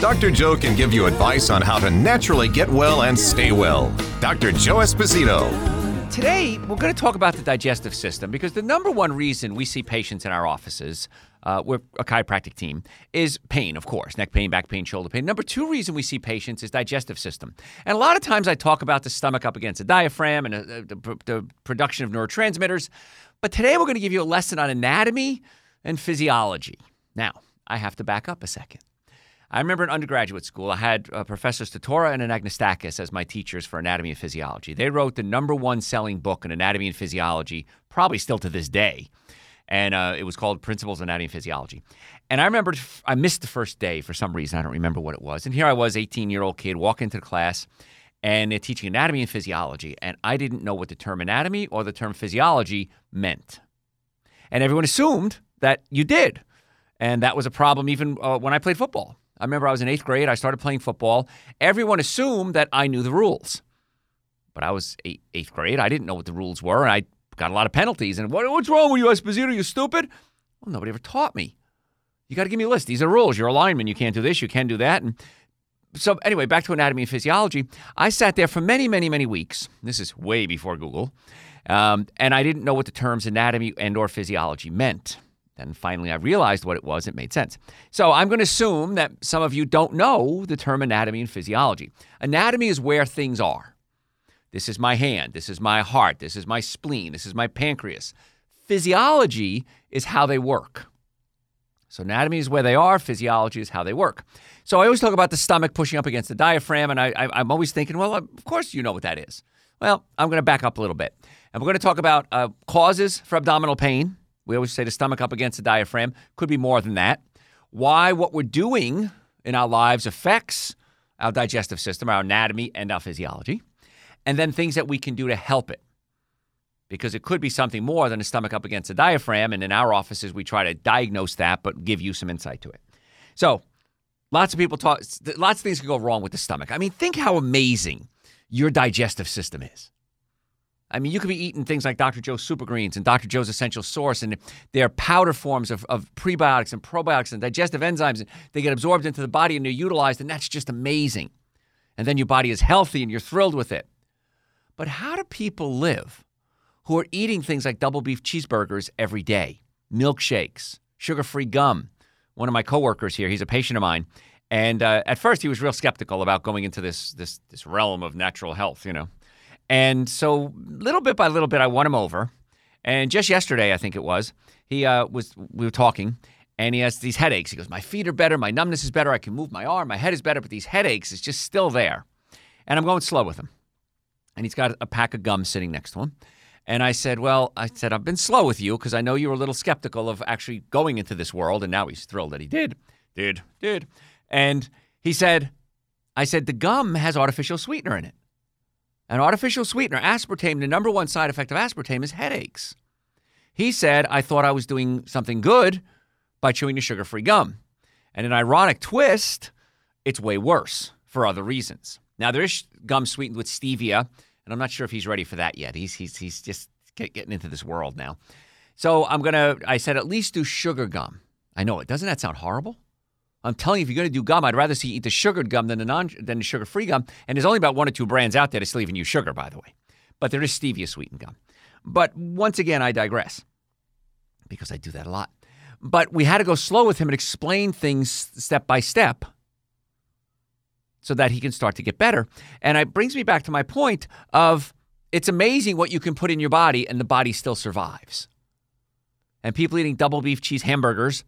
Dr. Joe can give you advice on how to naturally get well and stay well. Dr. Joe Esposito. Today, we're going to talk about the digestive system because the number one reason we see patients in our offices, uh, we're a chiropractic team, is pain, of course, neck pain, back pain, shoulder pain. Number two reason we see patients is digestive system. And a lot of times I talk about the stomach up against the diaphragm and uh, the, the production of neurotransmitters. But today, we're going to give you a lesson on anatomy and physiology. Now, I have to back up a second. I remember in undergraduate school, I had uh, Professors Tortora and Anagnostakos as my teachers for anatomy and physiology. They wrote the number one selling book in anatomy and physiology, probably still to this day. And uh, it was called Principles of Anatomy and Physiology. And I remember I missed the first day for some reason. I don't remember what it was. And here I was, 18 year old kid, walk into the class, and they're teaching anatomy and physiology. And I didn't know what the term anatomy or the term physiology meant. And everyone assumed that you did. And that was a problem even uh, when I played football. I remember I was in eighth grade. I started playing football. Everyone assumed that I knew the rules. But I was eight, eighth grade. I didn't know what the rules were. And I got a lot of penalties. And what, what's wrong with you, Esposito? You stupid? Well, nobody ever taught me. You got to give me a list. These are rules. You're a lineman. You can't do this. You can do that. And so, anyway, back to anatomy and physiology. I sat there for many, many, many weeks. This is way before Google. Um, and I didn't know what the terms anatomy and or physiology meant. Then finally, I realized what it was. It made sense. So I'm going to assume that some of you don't know the term anatomy and physiology. Anatomy is where things are. This is my hand. This is my heart. This is my spleen. This is my pancreas. Physiology is how they work. So anatomy is where they are. Physiology is how they work. So I always talk about the stomach pushing up against the diaphragm, and I, am always thinking, well, of course you know what that is. Well, I'm going to back up a little bit, and we're going to talk about uh, causes for abdominal pain. We always say the stomach up against the diaphragm. Could be more than that. Why what we're doing in our lives affects our digestive system, our anatomy, and our physiology. And then things that we can do to help it. Because it could be something more than a stomach up against the diaphragm. And in our offices, we try to diagnose that, but give you some insight to it. So, lots of people talk, lots of things can go wrong with the stomach. I mean, think how amazing your digestive system is. I mean, you could be eating things like Dr. Joe's Super Greens and Dr. Joe's Essential Source, and they're powder forms of, of prebiotics and probiotics and digestive enzymes. And they get absorbed into the body and they're utilized, and that's just amazing. And then your body is healthy and you're thrilled with it. But how do people live who are eating things like double beef cheeseburgers every day, milkshakes, sugar free gum? One of my coworkers here, he's a patient of mine. And uh, at first, he was real skeptical about going into this, this, this realm of natural health, you know. And so, little bit by little bit, I won him over. And just yesterday, I think it was, he uh, was we were talking, and he has these headaches. He goes, "My feet are better, my numbness is better, I can move my arm, my head is better, but these headaches is just still there." And I'm going slow with him. And he's got a pack of gum sitting next to him. And I said, Well, I said, I've been slow with you because I know you were a little skeptical of actually going into this world. And now he's thrilled that he did. Did, did. And he said, I said, the gum has artificial sweetener in it. An artificial sweetener, aspartame, the number one side effect of aspartame is headaches. He said, I thought I was doing something good by chewing the sugar free gum. And an ironic twist, it's way worse for other reasons. Now, there is gum sweetened with stevia, and I'm not sure if he's ready for that yet. He's, he's, he's just getting into this world now. So I'm going to, I said, at least do sugar gum. I know it. Doesn't that sound horrible? I'm telling you, if you're going to do gum, I'd rather see you eat the sugared gum than the non than the sugar free gum. And there's only about one or two brands out there that still even use sugar, by the way. But there is stevia sweetened gum. But once again, I digress because I do that a lot. But we had to go slow with him and explain things step by step so that he can start to get better. And it brings me back to my point of it's amazing what you can put in your body and the body still survives. And people eating double beef cheese hamburgers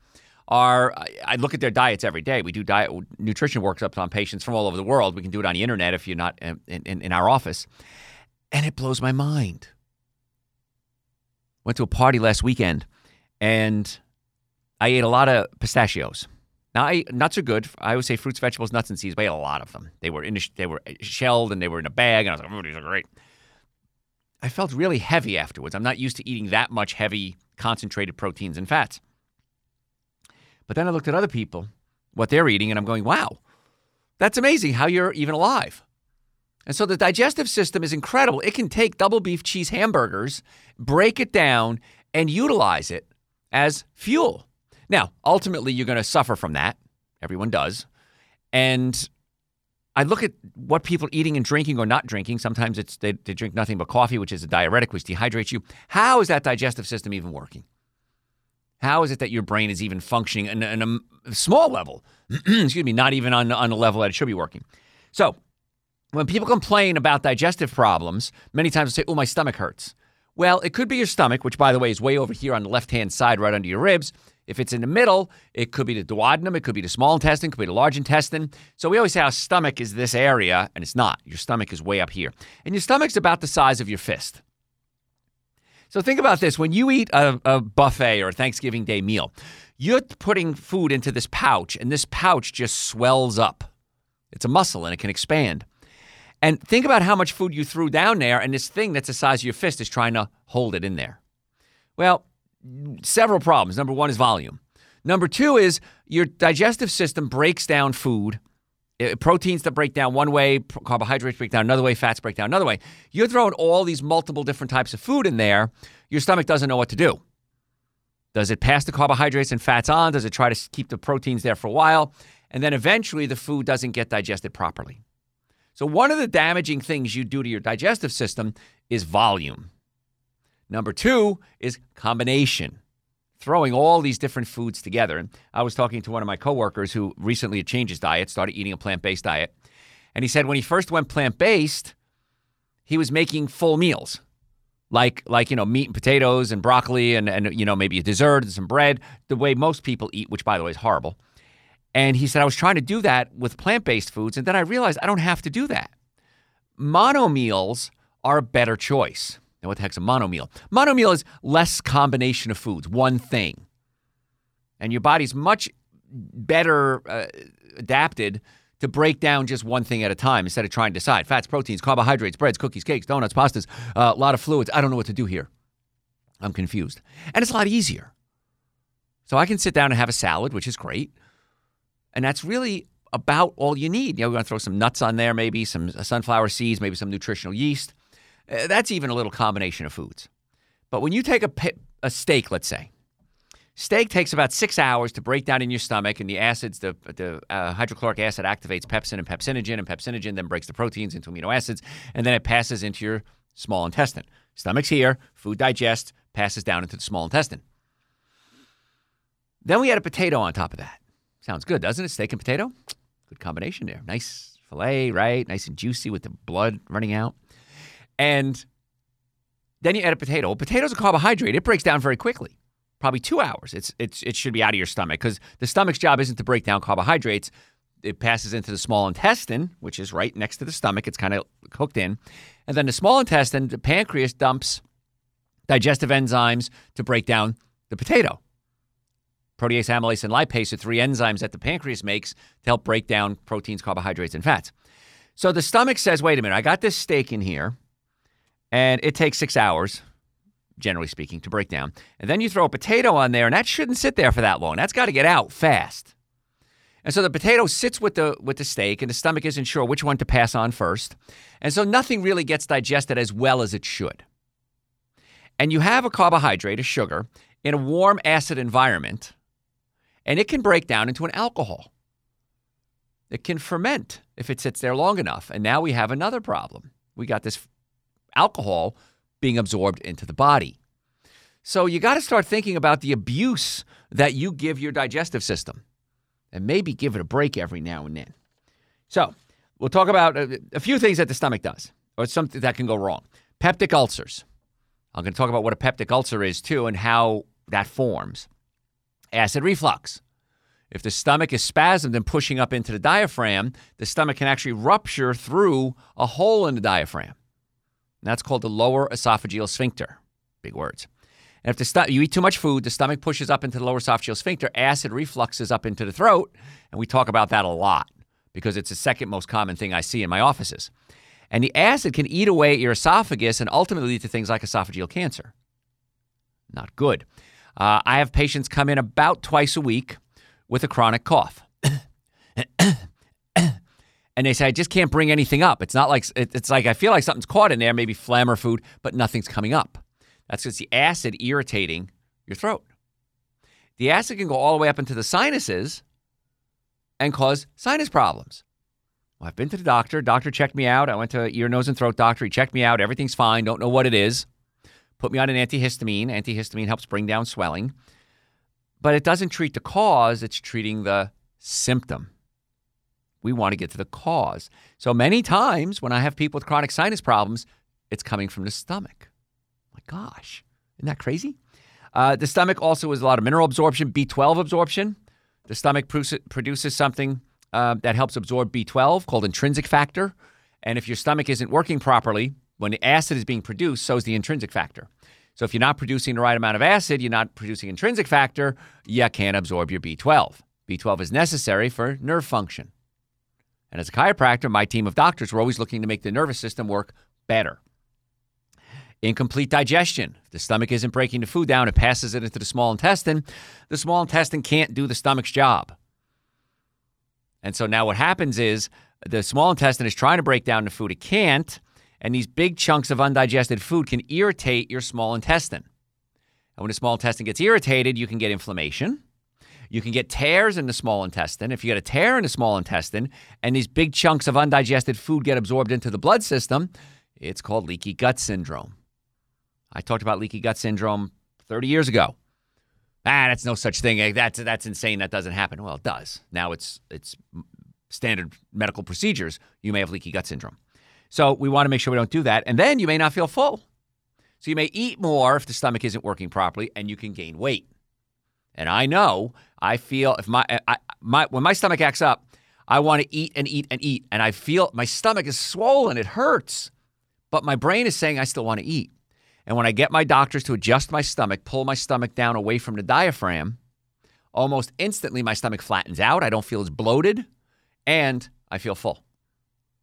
are I look at their diets every day. We do diet nutrition workups on patients from all over the world. We can do it on the internet if you're not in, in, in our office, and it blows my mind. Went to a party last weekend, and I ate a lot of pistachios. Now, I, nuts are good. I always say fruits, vegetables, nuts, and seeds. But I ate a lot of them. They were in they were shelled and they were in a bag, and I was like, "Oh, these are great." I felt really heavy afterwards. I'm not used to eating that much heavy, concentrated proteins and fats. But then I looked at other people, what they're eating, and I'm going, "Wow, that's amazing! How you're even alive." And so the digestive system is incredible. It can take double beef cheese hamburgers, break it down, and utilize it as fuel. Now, ultimately, you're going to suffer from that. Everyone does. And I look at what people are eating and drinking or not drinking. Sometimes it's they, they drink nothing but coffee, which is a diuretic, which dehydrates you. How is that digestive system even working? How is it that your brain is even functioning in, in a small level? Excuse me, not even on, on a level that it should be working. So, when people complain about digestive problems, many times they say, Oh, my stomach hurts. Well, it could be your stomach, which, by the way, is way over here on the left hand side, right under your ribs. If it's in the middle, it could be the duodenum, it could be the small intestine, it could be the large intestine. So we always say our stomach is this area, and it's not. Your stomach is way up here. And your stomach's about the size of your fist. So think about this when you eat a, a buffet or a Thanksgiving Day meal, you're putting food into this pouch, and this pouch just swells up. It's a muscle and it can expand. And think about how much food you threw down there, and this thing that's the size of your fist is trying to hold it in there. Well, several problems. Number one is volume. Number two is your digestive system breaks down food. Uh, proteins that break down one way, carbohydrates break down another way, fats break down another way. You're throwing all these multiple different types of food in there. Your stomach doesn't know what to do. Does it pass the carbohydrates and fats on? Does it try to keep the proteins there for a while? And then eventually the food doesn't get digested properly. So, one of the damaging things you do to your digestive system is volume. Number two is combination, throwing all these different foods together. And I was talking to one of my coworkers who recently had changed his diet, started eating a plant based diet. And he said when he first went plant based, he was making full meals. Like, like you know, meat and potatoes and broccoli and, and you know maybe a dessert and some bread, the way most people eat, which by the way is horrible. And he said, I was trying to do that with plant based foods. And then I realized I don't have to do that. Mono meals are a better choice. Now, what the heck's a mono meal? Mono meal is less combination of foods, one thing. And your body's much better uh, adapted to break down just one thing at a time instead of trying to decide fats, proteins, carbohydrates, breads, cookies, cakes, donuts, pastas, uh, a lot of fluids. I don't know what to do here. I'm confused. And it's a lot easier. So I can sit down and have a salad, which is great. And that's really about all you need. You know, we're going to throw some nuts on there, maybe some sunflower seeds, maybe some nutritional yeast. Uh, that's even a little combination of foods. But when you take a, a steak, let's say, steak takes about six hours to break down in your stomach, and the acids, the, the uh, hydrochloric acid activates pepsin and pepsinogen, and pepsinogen then breaks the proteins into amino acids, and then it passes into your small intestine. Stomach's here, food digests, passes down into the small intestine. Then we add a potato on top of that. Sounds good, doesn't it? Steak and potato? Good combination there. Nice filet, right? Nice and juicy with the blood running out. And then you add a potato. Well, potato's a carbohydrate. It breaks down very quickly. Probably two hours. It's, it's, it should be out of your stomach because the stomach's job isn't to break down carbohydrates. It passes into the small intestine, which is right next to the stomach. It's kind of hooked in. And then the small intestine, the pancreas dumps digestive enzymes to break down the potato. Protease, amylase, and lipase are three enzymes that the pancreas makes to help break down proteins, carbohydrates, and fats. So the stomach says, wait a minute, I got this steak in here, and it takes six hours, generally speaking, to break down. And then you throw a potato on there, and that shouldn't sit there for that long. That's got to get out fast. And so the potato sits with the with the steak, and the stomach isn't sure which one to pass on first. And so nothing really gets digested as well as it should. And you have a carbohydrate, a sugar, in a warm acid environment and it can break down into an alcohol. It can ferment if it sits there long enough. And now we have another problem. We got this alcohol being absorbed into the body. So you got to start thinking about the abuse that you give your digestive system and maybe give it a break every now and then. So we'll talk about a, a few things that the stomach does or something that can go wrong. Peptic ulcers. I'm going to talk about what a peptic ulcer is too and how that forms acid reflux. If the stomach is spasmed and pushing up into the diaphragm, the stomach can actually rupture through a hole in the diaphragm. And that's called the lower esophageal sphincter. Big words. And if the stu- you eat too much food, the stomach pushes up into the lower esophageal sphincter, acid refluxes up into the throat, and we talk about that a lot because it's the second most common thing I see in my offices. And the acid can eat away at your esophagus and ultimately lead to things like esophageal cancer. Not good. Uh, I have patients come in about twice a week with a chronic cough. and they say, I just can't bring anything up. It's not like, it's like I feel like something's caught in there, maybe phlegm or food, but nothing's coming up. That's because the acid irritating your throat. The acid can go all the way up into the sinuses and cause sinus problems. Well, I've been to the doctor. Doctor checked me out. I went to ear, nose, and throat doctor. He checked me out. Everything's fine. Don't know what it is. Put me on an antihistamine. Antihistamine helps bring down swelling. But it doesn't treat the cause, it's treating the symptom. We want to get to the cause. So many times when I have people with chronic sinus problems, it's coming from the stomach. My gosh, isn't that crazy? Uh, the stomach also has a lot of mineral absorption, B12 absorption. The stomach produces something uh, that helps absorb B12 called intrinsic factor. And if your stomach isn't working properly, when the acid is being produced, so is the intrinsic factor. So if you're not producing the right amount of acid, you're not producing intrinsic factor, you can't absorb your B12. B12 is necessary for nerve function. And as a chiropractor, my team of doctors, we're always looking to make the nervous system work better. Incomplete digestion. If the stomach isn't breaking the food down, it passes it into the small intestine. The small intestine can't do the stomach's job. And so now what happens is the small intestine is trying to break down the food, it can't. And these big chunks of undigested food can irritate your small intestine. And when the small intestine gets irritated, you can get inflammation. You can get tears in the small intestine. If you get a tear in the small intestine and these big chunks of undigested food get absorbed into the blood system, it's called leaky gut syndrome. I talked about leaky gut syndrome 30 years ago. Ah, that's no such thing. That's that's insane. That doesn't happen. Well, it does. Now it's it's standard medical procedures. You may have leaky gut syndrome. So we want to make sure we don't do that. And then you may not feel full. So you may eat more if the stomach isn't working properly, and you can gain weight. And I know I feel if my I, my when my stomach acts up, I want to eat and eat and eat, and I feel my stomach is swollen. It hurts, but my brain is saying I still want to eat. And when I get my doctors to adjust my stomach, pull my stomach down away from the diaphragm, almost instantly my stomach flattens out. I don't feel as bloated and I feel full.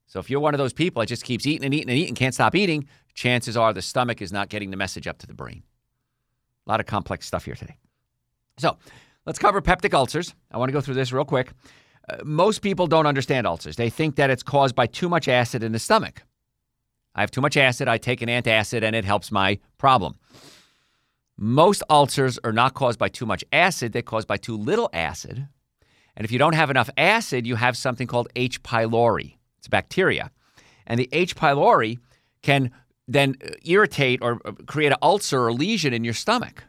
So if you're one of those people that just keeps eating and eating and eating, can't stop eating, chances are the stomach is not getting the message up to the brain. A lot of complex stuff here today. So let's cover peptic ulcers. I want to go through this real quick. Uh, most people don't understand ulcers. They think that it's caused by too much acid in the stomach. I have too much acid, I take an antacid, and it helps my problem. Most ulcers are not caused by too much acid, they're caused by too little acid. And if you don't have enough acid, you have something called H. pylori. It's a bacteria. And the H. pylori can then irritate or uh, create an ulcer or lesion in your stomach.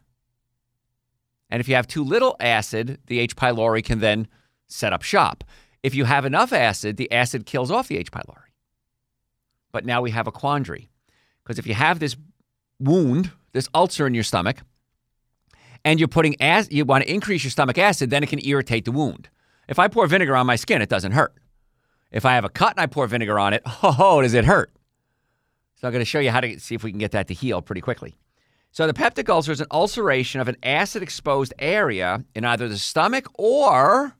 And if you have too little acid, the H. pylori can then set up shop. If you have enough acid, the acid kills off the H. pylori. But now we have a quandary. Because if you have this wound, this ulcer in your stomach, and you're putting acid, you want to increase your stomach acid, then it can irritate the wound. If I pour vinegar on my skin, it doesn't hurt. If I have a cut and I pour vinegar on it, oh, does it hurt? So I'm going to show you how to see if we can get that to heal pretty quickly. So the peptic ulcer is an ulceration of an acid-exposed area in either the stomach or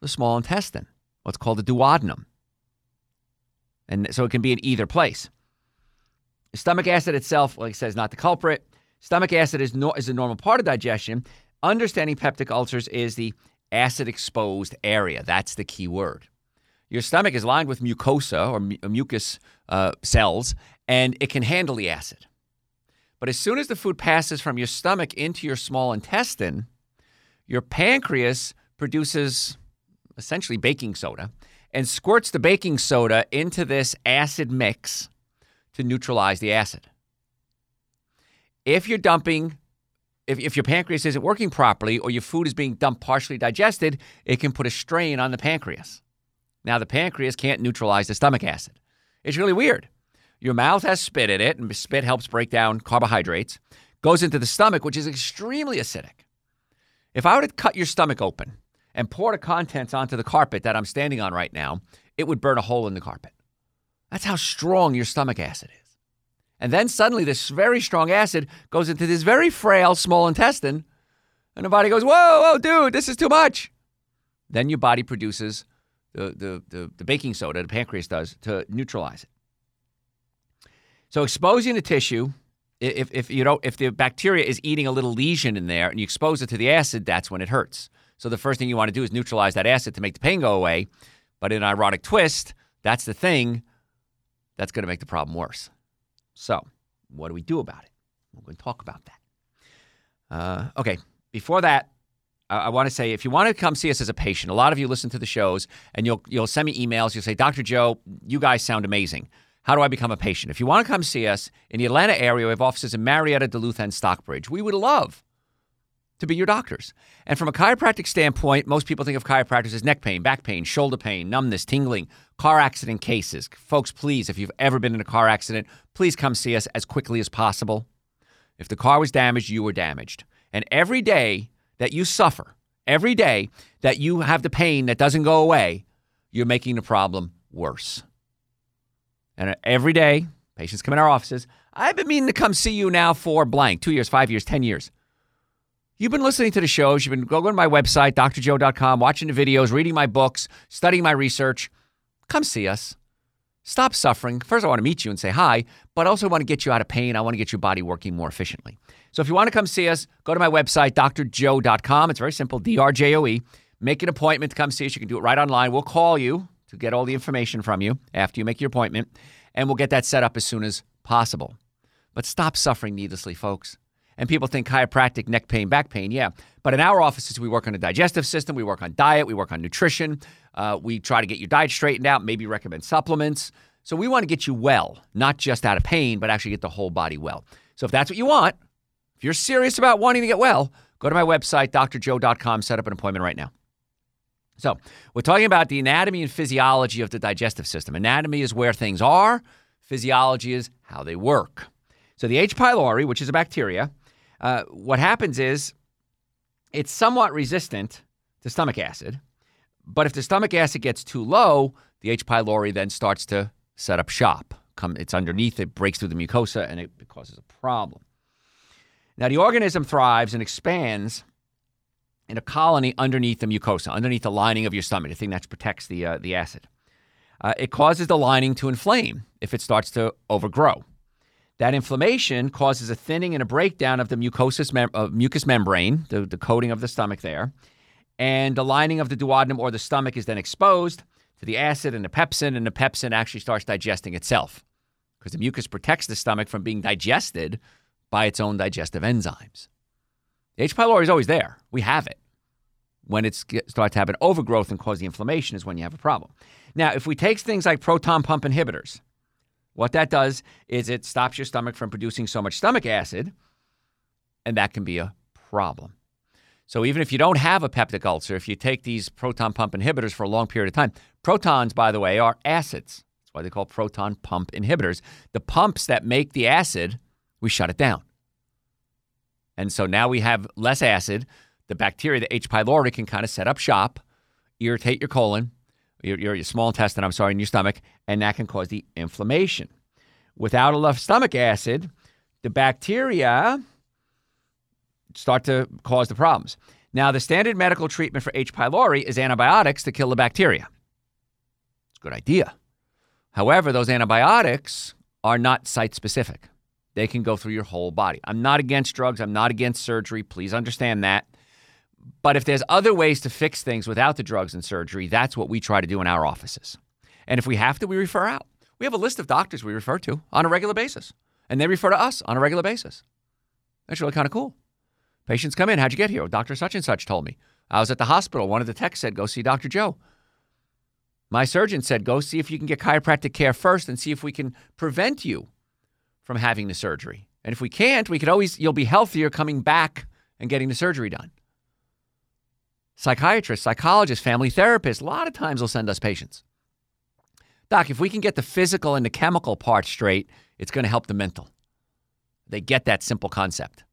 the small intestine, what's called the duodenum. And so it can be in either place. Stomach acid itself, like I said, is not the culprit. Stomach acid is, no, is a normal part of digestion. Understanding peptic ulcers is the acid exposed area. That's the key word. Your stomach is lined with mucosa or mu- mucus uh, cells, and it can handle the acid. But as soon as the food passes from your stomach into your small intestine, your pancreas produces essentially baking soda and squirts the baking soda into this acid mix to neutralize the acid. If you're dumping, if, if your pancreas isn't working properly or your food is being dumped partially digested, it can put a strain on the pancreas. Now, the pancreas can't neutralize the stomach acid. It's really weird. Your mouth has spit in it, and spit helps break down carbohydrates, goes into the stomach, which is extremely acidic. If I were to cut your stomach open and pour the contents onto the carpet that I'm standing on right now, it would burn a hole in the carpet. That's how strong your stomach acid is. And then suddenly this very strong acid goes into this very frail small intestine, and the body goes, Whoa, whoa, dude, this is too much. Then your body produces the, the, the, the baking soda, the pancreas does, to neutralize it. So exposing the tissue, if, if you don't, if the bacteria is eating a little lesion in there and you expose it to the acid, that's when it hurts. So the first thing you want to do is neutralize that acid to make the pain go away. But in an ironic twist, that's the thing that's going to make the problem worse. So what do we do about it? We're going to talk about that. Uh, okay, before that, I, I want to say if you want to come see us as a patient, a lot of you listen to the shows and you'll you'll send me emails. You'll say, Dr. Joe, you guys sound amazing. How do I become a patient? If you want to come see us in the Atlanta area, we have offices in Marietta, Duluth, and Stockbridge. We would love to be your doctors. And from a chiropractic standpoint, most people think of chiropractors as neck pain, back pain, shoulder pain, numbness, tingling, car accident cases. Folks, please, if you've ever been in a car accident, please come see us as quickly as possible. If the car was damaged, you were damaged. And every day that you suffer, every day that you have the pain that doesn't go away, you're making the problem worse. And every day, patients come in our offices. I've been meaning to come see you now for blank two years, five years, 10 years. You've been listening to the shows. You've been going to my website, drjoe.com, watching the videos, reading my books, studying my research. Come see us. Stop suffering. First, I want to meet you and say hi, but I also want to get you out of pain. I want to get your body working more efficiently. So if you want to come see us, go to my website, drjoe.com. It's very simple, D R J O E. Make an appointment to come see us. You can do it right online. We'll call you to get all the information from you after you make your appointment, and we'll get that set up as soon as possible. But stop suffering needlessly, folks. And people think chiropractic, neck pain, back pain. Yeah. But in our offices, we work on the digestive system, we work on diet, we work on nutrition. Uh, we try to get your diet straightened out, maybe recommend supplements. So we want to get you well, not just out of pain, but actually get the whole body well. So if that's what you want, if you're serious about wanting to get well, go to my website, drjoe.com, set up an appointment right now. So, we're talking about the anatomy and physiology of the digestive system. Anatomy is where things are, physiology is how they work. So, the H. pylori, which is a bacteria, uh, what happens is it's somewhat resistant to stomach acid. But if the stomach acid gets too low, the H. pylori then starts to set up shop. Come, it's underneath, it breaks through the mucosa, and it causes a problem. Now, the organism thrives and expands in a colony underneath the mucosa, underneath the lining of your stomach, the thing that protects the, uh, the acid. Uh, it causes the lining to inflame if it starts to overgrow. That inflammation causes a thinning and a breakdown of the mucous, mem- uh, mucous membrane, the, the coating of the stomach there. And the lining of the duodenum or the stomach is then exposed to the acid and the pepsin, and the pepsin actually starts digesting itself because the mucus protects the stomach from being digested by its own digestive enzymes. H. pylori is always there. We have it. When it starts to have an overgrowth and cause the inflammation is when you have a problem. Now, if we take things like proton pump inhibitors, what that does is it stops your stomach from producing so much stomach acid, and that can be a problem. So even if you don't have a peptic ulcer, if you take these proton pump inhibitors for a long period of time, protons, by the way, are acids. That's why they call proton pump inhibitors. The pumps that make the acid, we shut it down. And so now we have less acid. The bacteria, the H. pylori, can kind of set up shop, irritate your colon, your, your, your small intestine, I'm sorry, in your stomach, and that can cause the inflammation. Without enough stomach acid, the bacteria start to cause the problems. Now, the standard medical treatment for H. pylori is antibiotics to kill the bacteria. It's a good idea. However, those antibiotics are not site specific. They can go through your whole body. I'm not against drugs. I'm not against surgery. Please understand that. But if there's other ways to fix things without the drugs and surgery, that's what we try to do in our offices. And if we have to, we refer out. We have a list of doctors we refer to on a regular basis, and they refer to us on a regular basis. That's really kind of cool. Patients come in, how'd you get here? Doctor such and such told me. I was at the hospital. One of the techs said, go see Dr. Joe. My surgeon said, go see if you can get chiropractic care first and see if we can prevent you from having the surgery. And if we can't, we could always, you'll be healthier coming back and getting the surgery done. Psychiatrists, psychologists, family therapists, a lot of times will send us patients. Doc, if we can get the physical and the chemical part straight, it's going to help the mental. They get that simple concept.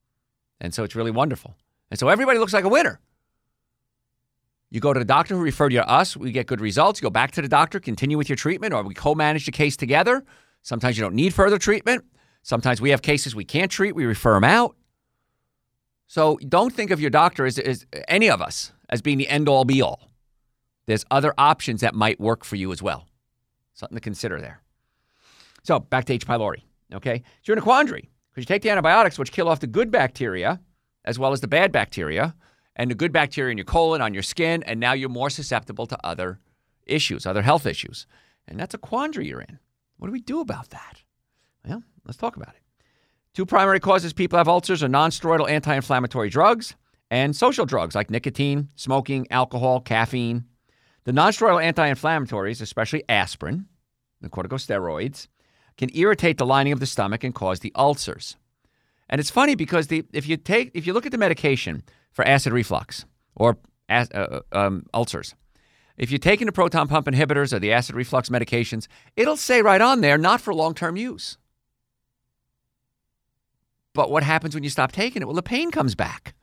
And so it's really wonderful. And so everybody looks like a winner. You go to the doctor who referred you to us, we get good results. You go back to the doctor, continue with your treatment, or we co manage the case together. Sometimes you don't need further treatment. Sometimes we have cases we can't treat, we refer them out. So don't think of your doctor as, as any of us as being the end all be all. There's other options that might work for you as well. Something to consider there. So back to H. pylori. Okay. So you're in a quandary because you take the antibiotics, which kill off the good bacteria as well as the bad bacteria, and the good bacteria in your colon, on your skin, and now you're more susceptible to other issues, other health issues. And that's a quandary you're in. What do we do about that? Well, let's talk about it. Two primary causes people have ulcers are nonsteroidal anti inflammatory drugs and social drugs like nicotine, smoking, alcohol, caffeine. The nonsteroidal anti inflammatories, especially aspirin, the corticosteroids, can irritate the lining of the stomach and cause the ulcers. And it's funny because the, if you take if you look at the medication for acid reflux or uh, uh, um, ulcers, if you're taking the proton pump inhibitors or the acid reflux medications, it'll say right on there, not for long term use. But what happens when you stop taking it? Well, the pain comes back.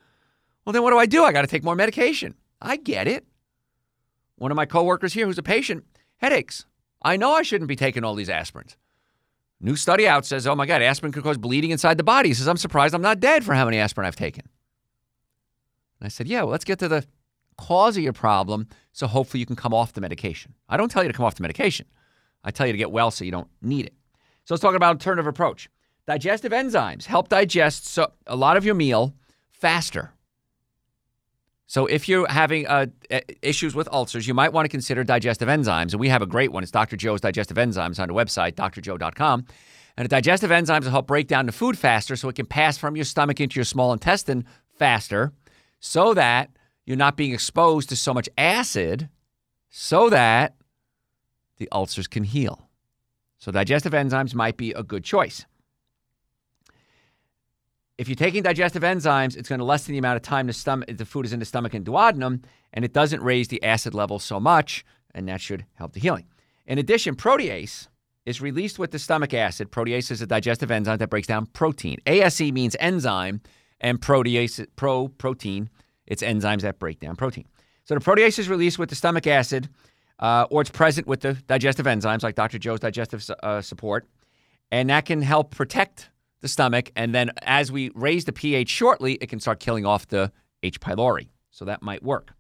Well, then what do I do? I got to take more medication. I get it. One of my coworkers here who's a patient, headaches. I know I shouldn't be taking all these aspirins. New study out says, oh my God, aspirin could cause bleeding inside the body. He says, I'm surprised I'm not dead for how many aspirin I've taken. And I said, yeah, well, let's get to the cause of your problem so hopefully you can come off the medication. I don't tell you to come off the medication. I tell you to get well so you don't need it. So let's talk about alternative approach. Digestive enzymes help digest so a lot of your meal faster. So if you're having uh, issues with ulcers, you might want to consider digestive enzymes. And we have a great one. It's Dr. Joe's Digestive Enzymes on the website, drjoe.com. And the digestive enzymes will help break down the food faster so it can pass from your stomach into your small intestine faster so that you're not being exposed to so much acid so that the ulcers can heal. So digestive enzymes might be a good choice. If you're taking digestive enzymes, it's going to lessen the amount of time the, stomach, the food is in the stomach and duodenum, and it doesn't raise the acid level so much, and that should help the healing. In addition, protease is released with the stomach acid. Protease is a digestive enzyme that breaks down protein. ASE means enzyme, and protease, pro protein, it's enzymes that break down protein. So the protease is released with the stomach acid, uh, or it's present with the digestive enzymes like Dr. Joe's digestive uh, support, and that can help protect the stomach. And then as we raise the pH shortly, it can start killing off the H. pylori. So that might work.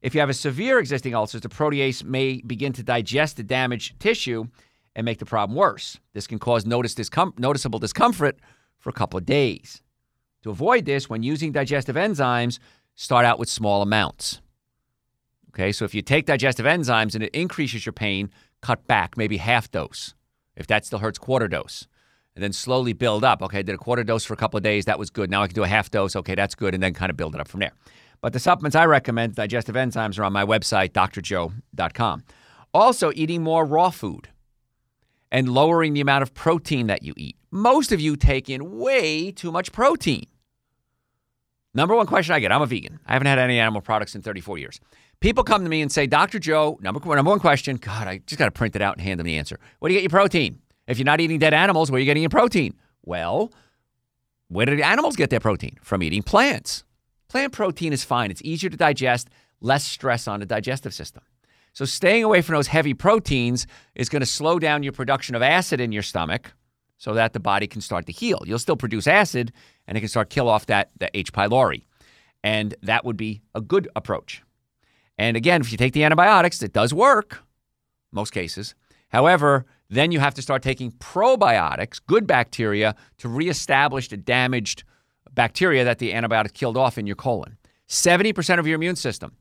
If you have a severe existing ulcer, the protease may begin to digest the damaged tissue and make the problem worse. This can cause discom- noticeable discomfort for a couple of days. To avoid this, when using digestive enzymes, start out with small amounts. Okay, so if you take digestive enzymes and it increases your pain, cut back, maybe half dose. If that still hurts, quarter dose and then slowly build up. Okay, I did a quarter dose for a couple of days. That was good. Now I can do a half dose. Okay, that's good. And then kind of build it up from there. But the supplements I recommend, digestive enzymes, are on my website, drjoe.com. Also, eating more raw food and lowering the amount of protein that you eat. Most of you take in way too much protein. Number one question I get I'm a vegan. I haven't had any animal products in 34 years. People come to me and say, Dr. Joe, number, number one question, God, I just got to print it out and hand them the answer. Where do you get your protein? If you're not eating dead animals, where are you getting your protein? Well, where the animals get their protein? From eating plants. Plant protein is fine. It's easier to digest, less stress on the digestive system. So staying away from those heavy proteins is going to slow down your production of acid in your stomach so that the body can start to heal. You'll still produce acid and it can start kill off that, that H. pylori. And that would be a good approach. And again, if you take the antibiotics, it does work, most cases. However, then you have to start taking probiotics, good bacteria, to reestablish the damaged bacteria that the antibiotic killed off in your colon. 70% of your immune system,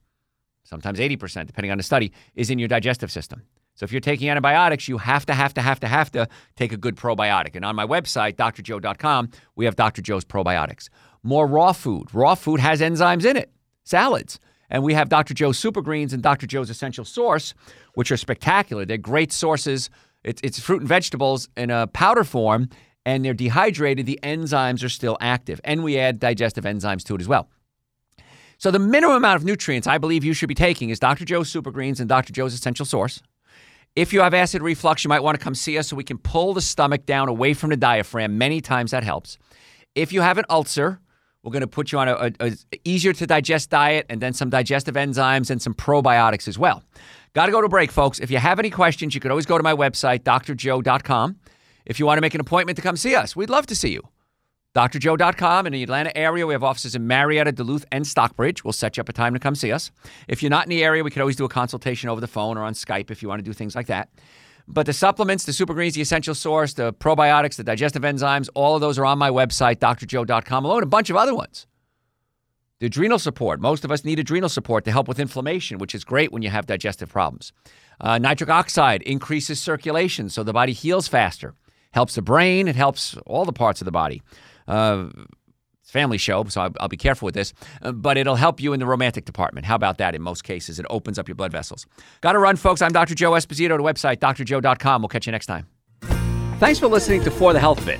sometimes 80%, depending on the study, is in your digestive system. So if you're taking antibiotics, you have to, have to, have to, have to take a good probiotic. And on my website, drjoe.com, we have Dr. Joe's probiotics. More raw food. Raw food has enzymes in it, salads. And we have Dr. Joe's Super Greens and Dr. Joe's Essential Source, which are spectacular. They're great sources it's, it's fruit and vegetables in a powder form, and they're dehydrated. The enzymes are still active, and we add digestive enzymes to it as well. So the minimum amount of nutrients I believe you should be taking is Dr. Joe's Super Greens and Dr. Joe's Essential Source. If you have acid reflux, you might want to come see us so we can pull the stomach down away from the diaphragm. Many times that helps. If you have an ulcer, we're going to put you on a, a, a easier to digest diet and then some digestive enzymes and some probiotics as well. Got to go to break, folks. If you have any questions, you could always go to my website, drjoe.com. If you want to make an appointment to come see us, we'd love to see you. drjoe.com in the Atlanta area. We have offices in Marietta, Duluth, and Stockbridge. We'll set you up a time to come see us. If you're not in the area, we could always do a consultation over the phone or on Skype if you want to do things like that. But the supplements, the super greens, the essential source, the probiotics, the digestive enzymes, all of those are on my website, drjoe.com, along with a bunch of other ones. The adrenal support. Most of us need adrenal support to help with inflammation, which is great when you have digestive problems. Uh, nitric oxide increases circulation so the body heals faster. Helps the brain, it helps all the parts of the body. Uh, family show, so I'll, I'll, be careful with this, uh, but it'll help you in the romantic department. How about that in most cases? It opens up your blood vessels. Got to run, folks. I'm Dr. Joe Esposito, the website, drjoe.com. We'll catch you next time. Thanks for listening to For the Health Fit.